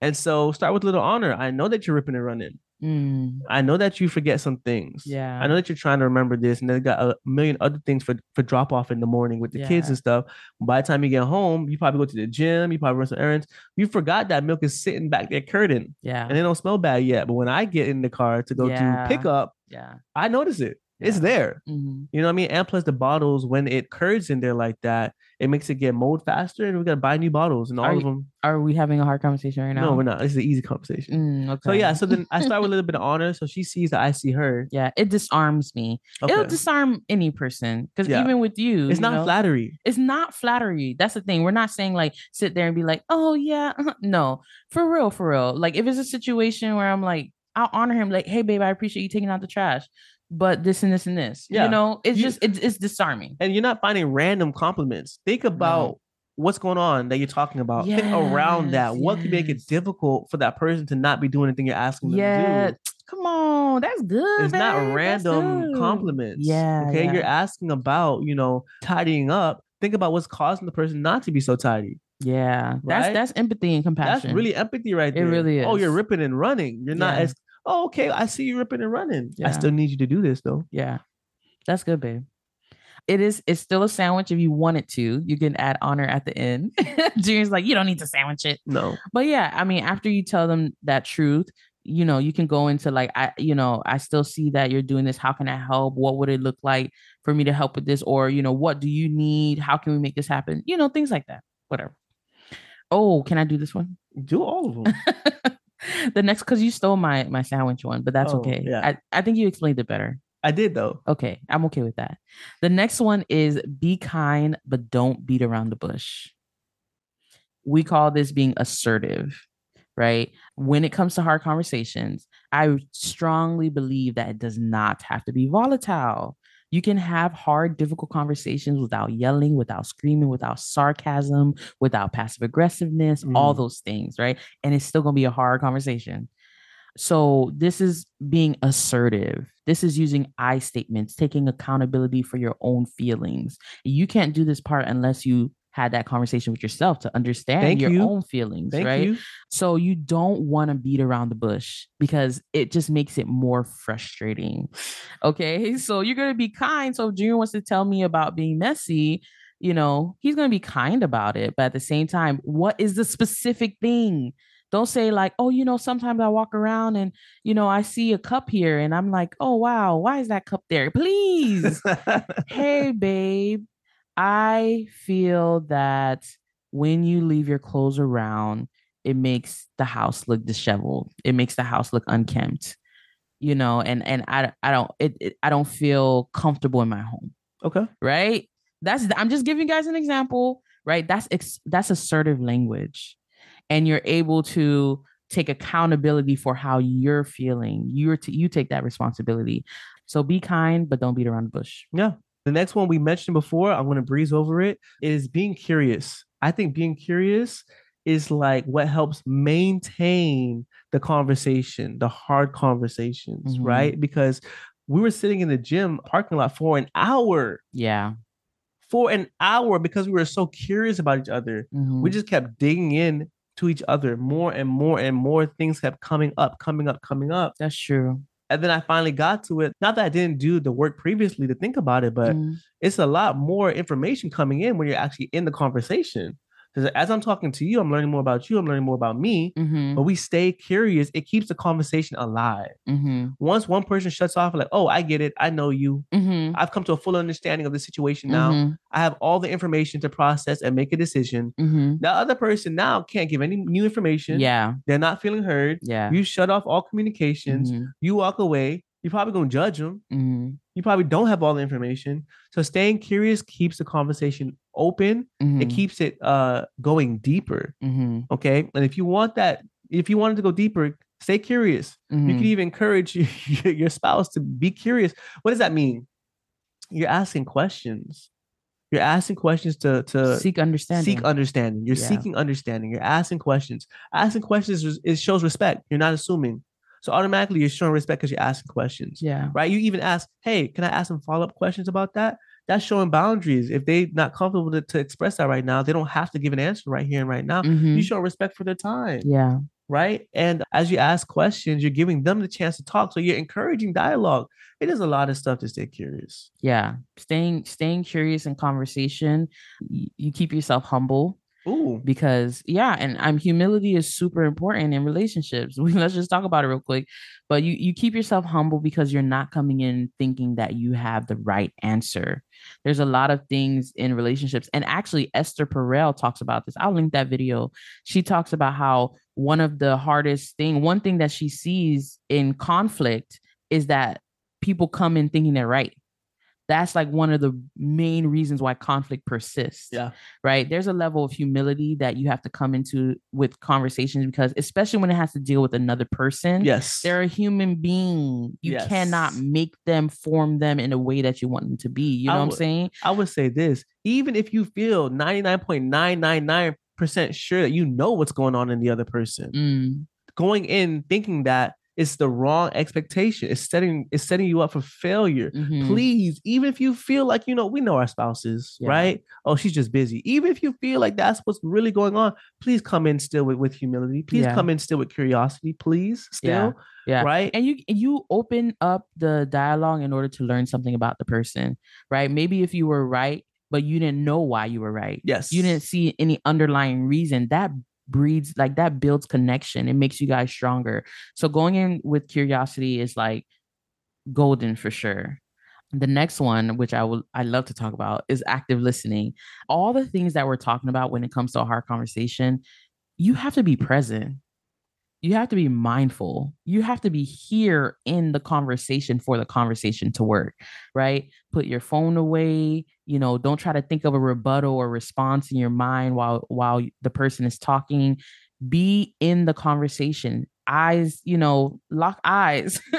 And so start with a little honor. I know that you're ripping and running. Mm. I know that you forget some things. Yeah. I know that you're trying to remember this, and then got a million other things for for drop off in the morning with the yeah. kids and stuff. By the time you get home, you probably go to the gym, you probably run some errands. You forgot that milk is sitting back there curtain. Yeah. And it don't smell bad yet. But when I get in the car to go yeah. to pick up, yeah, I notice it. Yeah. It's there. Mm-hmm. You know what I mean? And plus the bottles, when it curds in there like that, it makes it get mold faster, and we gotta buy new bottles and all are of them. Are we having a hard conversation right now? No, we're not. It's an easy conversation. Mm, okay. So yeah, so then I start with a little bit of honor, so she sees that I see her. Yeah, it disarms me. Okay. It'll disarm any person because yeah. even with you, it's you not know, flattery. It's not flattery. That's the thing. We're not saying like sit there and be like, oh yeah, uh-huh. no, for real, for real. Like if it's a situation where I'm like, I'll honor him, like, hey babe, I appreciate you taking out the trash but this and this and this. Yeah. You know, it's you, just it's, it's disarming. And you're not finding random compliments. Think about no. what's going on that you're talking about. Yes, Think around that. What yes. could make it difficult for that person to not be doing anything you're asking them yeah. to do? Come on, that's good. It's not random compliments. Yeah. Okay. Yeah. You're asking about, you know, tidying up. Think about what's causing the person not to be so tidy. Yeah, right? that's that's empathy and compassion. That's really empathy right there. It really is. Oh, you're ripping and running. You're not as oh, okay, I see you ripping and running. Yeah. I still need you to do this though. Yeah. That's good, babe. It is, it's still a sandwich if you wanted to. You can add honor at the end. Junior's like, you don't need to sandwich it. No. But yeah, I mean, after you tell them that truth, you know, you can go into like, I, you know, I still see that you're doing this. How can I help? What would it look like for me to help with this? Or, you know, what do you need? How can we make this happen? You know, things like that. Whatever. Oh, can I do this one? Do all of them. the next because you stole my my sandwich one, but that's oh, okay. Yeah. I, I think you explained it better. I did though. Okay, I'm okay with that. The next one is be kind, but don't beat around the bush. We call this being assertive, right? When it comes to hard conversations, I strongly believe that it does not have to be volatile. You can have hard, difficult conversations without yelling, without screaming, without sarcasm, without passive aggressiveness, mm. all those things, right? And it's still going to be a hard conversation. So, this is being assertive. This is using I statements, taking accountability for your own feelings. You can't do this part unless you had that conversation with yourself to understand Thank your you. own feelings, Thank right? You. So you don't want to beat around the bush because it just makes it more frustrating. Okay. So you're going to be kind. So if Junior wants to tell me about being messy, you know, he's going to be kind about it. But at the same time, what is the specific thing? Don't say like, oh, you know, sometimes I walk around and, you know, I see a cup here and I'm like, oh, wow, why is that cup there? Please. hey, babe, I feel that when you leave your clothes around, it makes the house look disheveled. It makes the house look unkempt. You know, and and I I don't it, it I don't feel comfortable in my home. Okay. Right? That's I'm just giving you guys an example, right? That's ex, that's assertive language. And you're able to take accountability for how you're feeling. You're to, you take that responsibility. So be kind, but don't beat around the bush. Yeah. The next one we mentioned before, I'm going to breeze over it, is being curious. I think being curious is like what helps maintain the conversation, the hard conversations, mm-hmm. right? Because we were sitting in the gym parking lot for an hour. Yeah. For an hour because we were so curious about each other. Mm-hmm. We just kept digging in to each other more and more and more things kept coming up, coming up, coming up. That's true. And then I finally got to it. Not that I didn't do the work previously to think about it, but mm. it's a lot more information coming in when you're actually in the conversation. Because as I'm talking to you, I'm learning more about you. I'm learning more about me. Mm-hmm. But we stay curious. It keeps the conversation alive. Mm-hmm. Once one person shuts off, like, oh, I get it. I know you. Mm-hmm. I've come to a full understanding of the situation now. Mm-hmm. I have all the information to process and make a decision. Mm-hmm. The other person now can't give any new information. Yeah. They're not feeling heard. Yeah. You shut off all communications. Mm-hmm. You walk away. You're probably going to judge them. You probably don't have all the information. So staying curious keeps the conversation open, mm-hmm. it keeps it uh going deeper. Mm-hmm. Okay. And if you want that, if you wanted to go deeper, stay curious. Mm-hmm. You can even encourage your spouse to be curious. What does that mean? You're asking questions. You're asking questions to to seek understanding. Seek understanding. You're yeah. seeking understanding. You're asking questions. Asking questions it shows respect. You're not assuming. So automatically you're showing respect because you're asking questions. Yeah. Right. You even ask, hey, can I ask some follow up questions about that? That's showing boundaries. If they're not comfortable to, to, express that right now, they don't have to give an answer right here and right now. Mm-hmm. You show respect for their time. Yeah. right? And as you ask questions, you're giving them the chance to talk. So you're encouraging dialogue. It is a lot of stuff to stay curious. Yeah. Staying staying curious in conversation. You keep yourself humble. Ooh. Because yeah, and I'm um, humility is super important in relationships. Let's just talk about it real quick. But you you keep yourself humble because you're not coming in thinking that you have the right answer. There's a lot of things in relationships, and actually Esther Perel talks about this. I'll link that video. She talks about how one of the hardest thing, one thing that she sees in conflict is that people come in thinking they're right. That's like one of the main reasons why conflict persists. Yeah. Right. There's a level of humility that you have to come into with conversations because, especially when it has to deal with another person. Yes. They're a human being. You yes. cannot make them form them in a way that you want them to be. You know what I'm saying? I would say this even if you feel 99.999 percent sure that you know what's going on in the other person. Mm. Going in thinking that it's the wrong expectation. It's setting it's setting you up for failure. Mm-hmm. Please, even if you feel like you know, we know our spouses, yeah. right? Oh, she's just busy. Even if you feel like that's what's really going on, please come in still with, with humility. Please yeah. come in still with curiosity. Please, still. Yeah. Yeah. Right. And you you open up the dialogue in order to learn something about the person. Right. Maybe if you were right but you didn't know why you were right. Yes. You didn't see any underlying reason. That breeds like that builds connection. It makes you guys stronger. So going in with curiosity is like golden for sure. The next one, which I will I love to talk about, is active listening. All the things that we're talking about when it comes to a hard conversation, you have to be present you have to be mindful. You have to be here in the conversation for the conversation to work, right? Put your phone away, you know, don't try to think of a rebuttal or response in your mind while while the person is talking. Be in the conversation. Eyes, you know, lock eyes.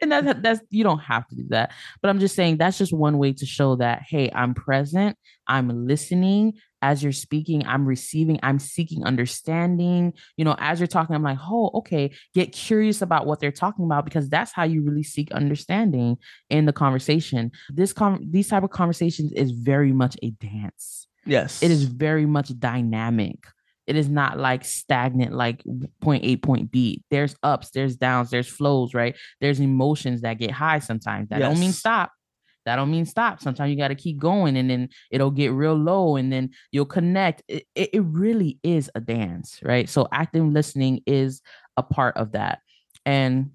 and that's that's you don't have to do that. But I'm just saying that's just one way to show that hey, I'm present, I'm listening, as you're speaking, I'm receiving, I'm seeking understanding. You know, as you're talking, I'm like, oh, okay, get curious about what they're talking about because that's how you really seek understanding in the conversation. This com these type of conversations is very much a dance. Yes. It is very much dynamic. It is not like stagnant, like point A, point B. There's ups, there's downs, there's flows, right? There's emotions that get high sometimes. That yes. don't mean stop that don't mean stop. Sometimes you got to keep going and then it'll get real low and then you'll connect. It, it, really is a dance, right? So active listening is a part of that. And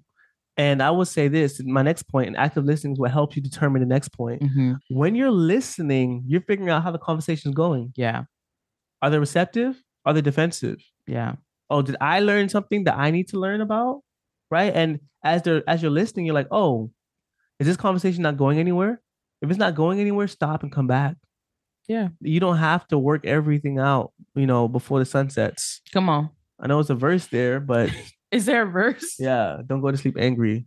and I will say this, my next point, and active listening is what helps you determine the next point. Mm-hmm. When you're listening, you're figuring out how the conversation is going. Yeah. Are they receptive? Are they defensive? Yeah. Oh, did I learn something that I need to learn about? Right. And as they're as you're listening, you're like, oh, is this conversation not going anywhere? If it's not going anywhere, stop and come back. Yeah. You don't have to work everything out, you know, before the sun sets. Come on. I know it's a verse there, but is there a verse? Yeah. Don't go to sleep angry.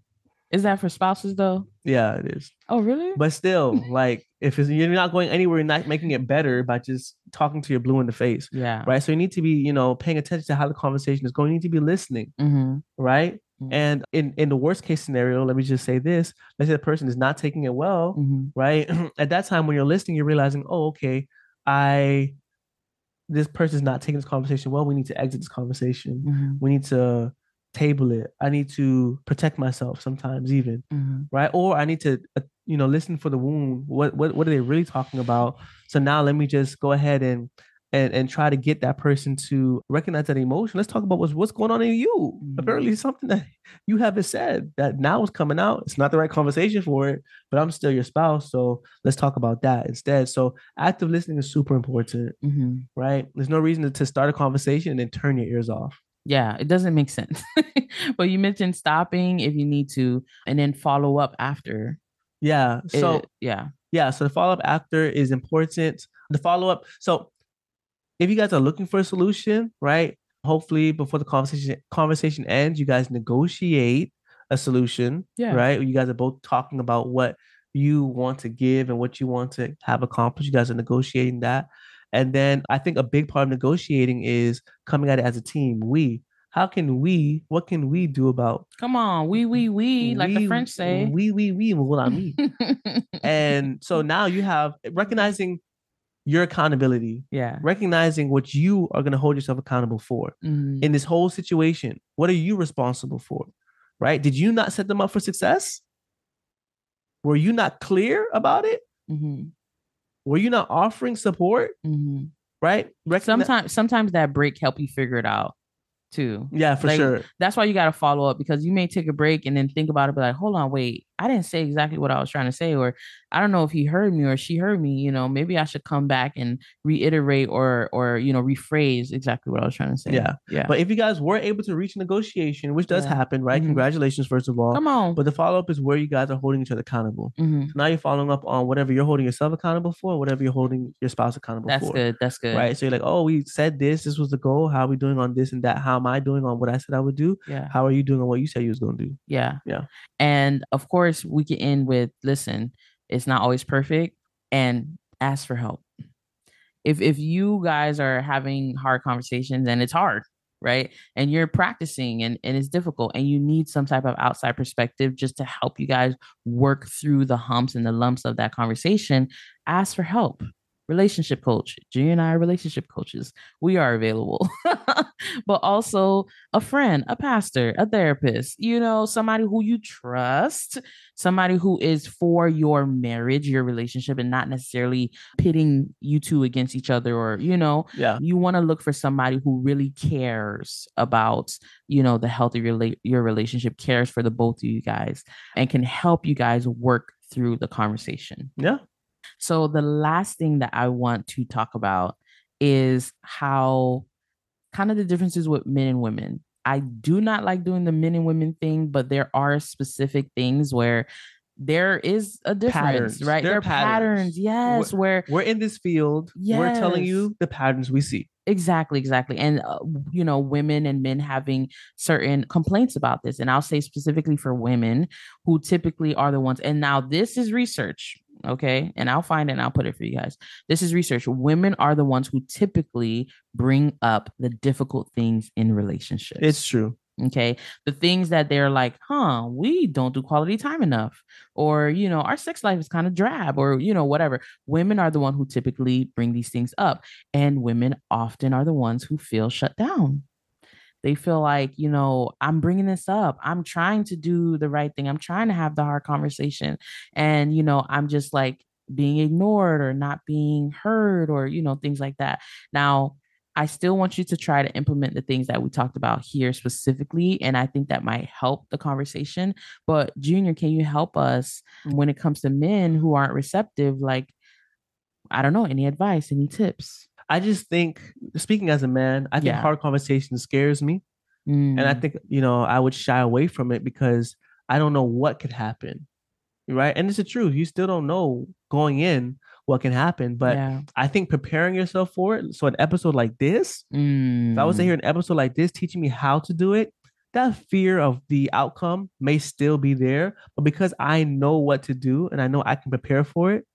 Is that for spouses though? Yeah, it is. Oh, really? But still, like if you're not going anywhere, you're not making it better by just talking to your blue in the face. Yeah. Right. So you need to be, you know, paying attention to how the conversation is going. You need to be listening. Mm-hmm. Right. Mm-hmm. And in in the worst case scenario, let me just say this: let's say the person is not taking it well, mm-hmm. right? At that time, when you're listening, you're realizing, oh, okay, I this person's not taking this conversation well. We need to exit this conversation. Mm-hmm. We need to table it. I need to protect myself sometimes, even mm-hmm. right, or I need to uh, you know listen for the wound. What what what are they really talking about? So now let me just go ahead and and and try to get that person to recognize that emotion. Let's talk about what's what's going on in you. Mm-hmm. Apparently, something that you haven't said that now is coming out. It's not the right conversation for it, but I'm still your spouse, so let's talk about that instead. So active listening is super important, mm-hmm. right? There's no reason to, to start a conversation and then turn your ears off. Yeah, it doesn't make sense. but you mentioned stopping if you need to, and then follow up after. Yeah. So it, yeah. Yeah. So the follow up after is important. The follow up. So if you guys are looking for a solution, right? Hopefully before the conversation conversation ends, you guys negotiate a solution. Yeah. Right. You guys are both talking about what you want to give and what you want to have accomplished. You guys are negotiating that. And then I think a big part of negotiating is coming at it as a team. We, how can we, what can we do about? Come on, we, we, we, like the French say. We, we, we, not me. and so now you have recognizing your accountability. Yeah. Recognizing what you are going to hold yourself accountable for Mhm. in this whole situation. What are you responsible for? Right? Did you not set them up for success? Were you not clear about it? Mhm. Were you not offering support? Mhm. Right? Sometimes, sometimes that break help you figure it out too. Yeah, for Like, sure. That's why you got to follow up because you may take a break and then think about it, be like, hold on, wait, I didn't say exactly what I was trying to say, or I don't know if he heard me or she heard me. You know, maybe I should come back and reiterate or or you know rephrase exactly what I was trying to say. Yeah. yeah. But if you guys were able to reach a negotiation, which does Yeah. happen, right? Mhm. Congratulations, first of all. come on. But the follow up is where you guys are holding each other accountable. Mhm. So now you're following up on whatever you're holding yourself accountable for, whatever you're holding your spouse accountable That's for. That's good. That's good. Right. So you're like, oh, we said this. This was the goal. How are we doing on this and that? How am I doing on what I said I would do? Yeah. How are you doing on what you said you was going to do? Yeah. Yeah. And of course, we can end with listen, it's not always perfect and ask for help. If if you guys are having hard conversations and it's hard, right? And you're practicing and, and it's difficult and you need some type of outside perspective just to help you guys work through the humps and the lumps of that conversation, ask for help. Relationship coach. G and I are relationship coaches. We are available. but also a friend, a pastor, a therapist, you know, somebody who you trust, somebody who is for your marriage, your relationship, and not necessarily pitting you two against each other or, you know, Yeah. you want to look for somebody who really cares about, you know, the health of your, la- your relationship, cares for the both of you guys, and can help you guys work through the conversation. Yeah. So the last thing that I want to talk about is how kind of the differences with men and women. I do not like doing the men and women thing, but there are specific things where there is a difference, Patterns. right? There There are patterns, patterns. yes, where We're in this field. We're telling you the patterns we see. Exactly, exactly. And, uh, you know, women and men having certain complaints about this. And I'll say specifically for women who typically are the ones. And now this is research, okay? And I'll find it and I'll put it for you guys. This is research. Women are the ones who typically bring up the difficult things in relationships. It's true. Okay. The things that they're like, huh, we don't do quality time enough. Or, you know, our sex life is kind of drab or, you know, whatever. Women are the one who typically bring these things up. And women often are the ones who feel shut down. They feel like, you know, I'm bringing this up. I'm trying to do the right thing. I'm trying to have the hard conversation. And, you know, I'm just like being ignored or not being heard or, you know, things like that. Now, I still want you to try to implement the things that we talked about here specifically. And I think that might help the conversation. But, Junior, can you help us when it comes to men who aren't receptive? Like, I don't know, any advice, any tips? I just think, speaking as a man, I think Yeah. hard conversation scares me. And I Mm, think, you know, I would shy away from it because I don't know what could happen. Right. And it's the truth. You still don't know going in what can happen. But yeah. I think preparing yourself for it. So, an episode like this, if I was to Mm, hear an episode like this teaching me how to do it, that fear of the outcome may still be there. But because I know what to do and I know I can prepare for it,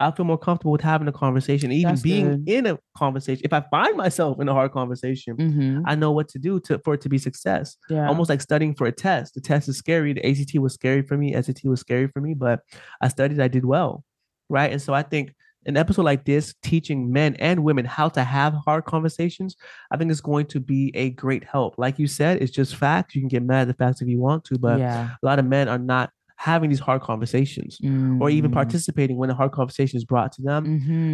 I feel more comfortable with having a conversation, even That's being good. in a conversation. If I find myself in a hard conversation, mhm, I know what to do to for it to be success. yeah. Almost like studying for a test. The test is scary. The ACT was scary for me. SAT was scary for me, but I studied. I did well, right? And so I think an episode like this, teaching men and women how to have hard conversations, I think is going to be a great help. Like you said, it's just facts. You can get mad at the facts if you want to, but yeah. a lot of men are not having these hard conversations or even Mm, participating when a hard conversation is brought to them.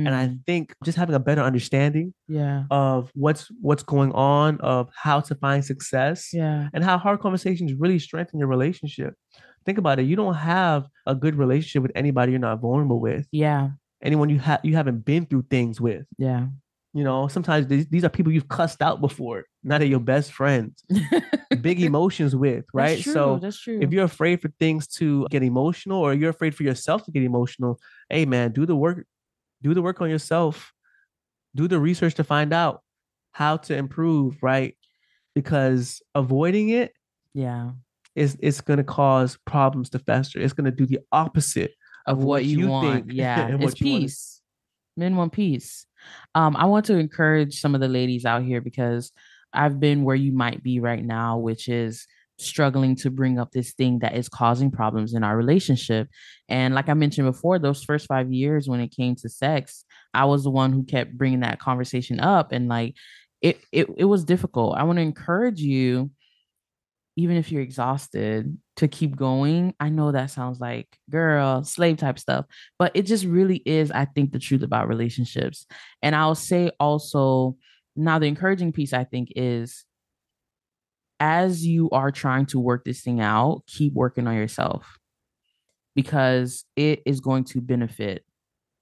And I mhm, think just having a better understanding yeah. of what's what's going on, of how to find success, Yeah. and how hard conversations really strengthen your relationship. Think about it. You don't have a good relationship with anybody you're not vulnerable with. Yeah. Anyone you have you haven't been through things with. Yeah. You know, sometimes these, these are people you've cussed out before, not at your best friends, big emotions with, right? That's true. So that's true. if you're afraid for things to get emotional or you're afraid for yourself to get emotional, hey man, do the work, do the work on yourself. Do the research to find out how to improve, right? Because avoiding it yeah. is it's gonna cause problems to fester. It's gonna do the opposite of what you, want. Yeah, and it's what you peace. Men want peace. Um, I want to encourage some of the ladies out here because I've been where you might be right now, which is struggling to bring up this thing that is causing problems in our relationship. And like I mentioned before, those first five years when it came to sex, I was the one who kept bringing that conversation up. And like, it, it, it was difficult. I want to encourage you, even if you're exhausted, to keep going. I know that sounds like girl, slave type stuff, but it just really is, I think, the truth about relationships. And I'll say also, now the encouraging piece, I think, is as you are trying to work this thing out, keep working on yourself because it is going to benefit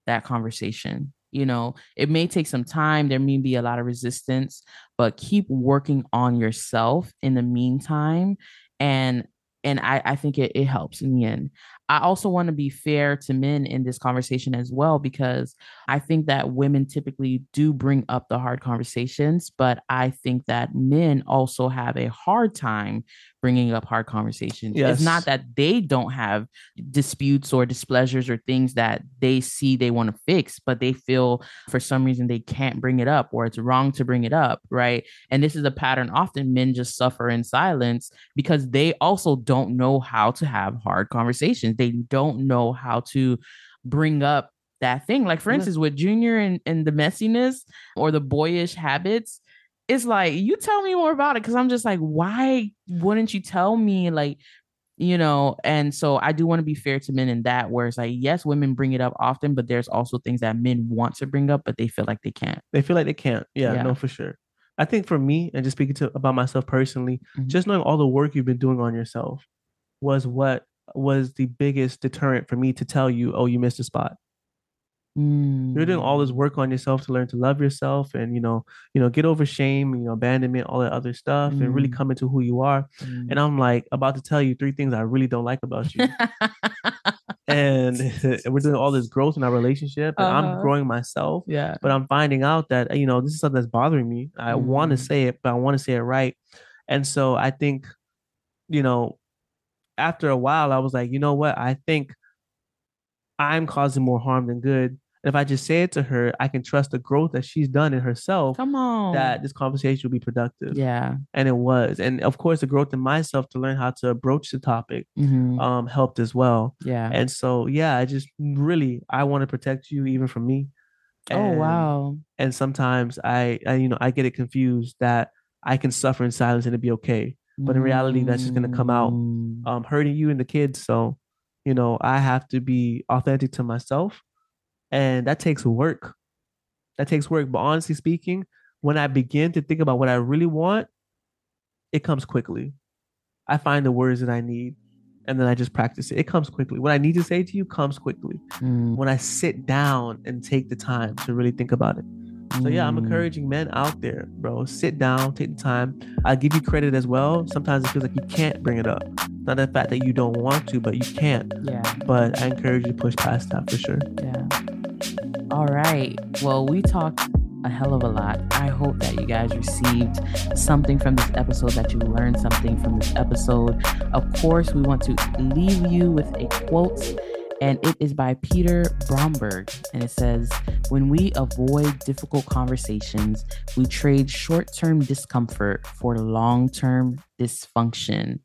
that conversation. You know, it may take some time, there may be a lot of resistance, but keep working on yourself in the meantime. And and I, I think it, it helps in the end. I also want to be fair to men in this conversation as well, because I think that women typically do bring up the hard conversations, but I think that men also have a hard time bringing up hard conversations. Yes. It's not that they don't have disputes or displeasures or things that they see they want to fix, but they feel for some reason they can't bring it up or it's wrong to bring it up, right? And this is a pattern often men just suffer in silence because they also don't know how to have hard conversations. They don't know how to bring up that thing. Like for instance, with Junior and, and the messiness or the boyish habits, it's like you tell me more about it because I'm just like, why wouldn't you tell me? Like, you know, and so I do want to be fair to men in that, where it's like, yes, women bring it up often, but there's also things that men want to bring up, but they feel like they can't. They feel like they can't. Yeah, yeah. no, for sure. I think for me, and just speaking to about myself personally, mm-hmm. just knowing all the work you've been doing on yourself was what was the biggest deterrent for me to tell you, oh, you missed a spot. Mm. You're doing all this mm. work on yourself to learn to love yourself and you know, you know, get over shame, you know, abandonment, all that other stuff, mm. and really mm. come into who you are. Mm. And I'm like about to tell you three things I really don't like about you. and we're doing all this growth in our relationship, and uh-huh. I'm growing myself. Yeah. But I'm finding out that you know this is something that's bothering me. I want to mm. say it, but I want to say it right. And so I think, you know, after a while, I was like, you know what? I think I'm causing more harm than good And if I just say it to her, I can trust the growth that she's done in herself. Come on. That this conversation will be productive. Yeah. And it was. And of course, the growth in myself to learn how to broach the topic mm-hmm. um, helped as well. Yeah. And so, yeah, I just really, I want to protect you even from me. Oh, and, oh, wow. And sometimes I, I, you know, I get it confused that I can suffer in silence and it'd be okay. But in reality, that's just going to come out mm. um, hurting you and the kids. So, you know, I have to be authentic to myself and that takes work. That takes work. But honestly speaking, when I begin to think about what I really want, it comes quickly. I find the words that I need and then I just practice it. It comes quickly. What I need to say to you comes quickly mm. when I sit down and take the time to really think about it. So yeah, I'm encouraging men out there, bro. Sit down, take the time. I give you credit as well. Sometimes it feels like you can't bring it up. Not the fact that you don't want to, but you can't. Yeah. But I encourage you to push past that for sure. Yeah. All right. Well, we talked a hell of a lot. I hope that you guys received something from this episode, that you learned something from this episode. Of course, we want to leave you with a quote, and it is by Peter Bromberg. And it says, When we avoid difficult conversations, we trade short term discomfort for long term dysfunction.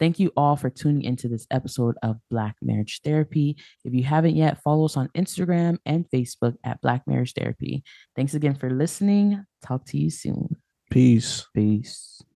Thank you all for tuning into this episode of Black Marriage Therapy. If you haven't yet, follow us on Instagram and Facebook at Black Marriage Therapy. Thanks again for listening. Talk to you soon. Peace. Peace.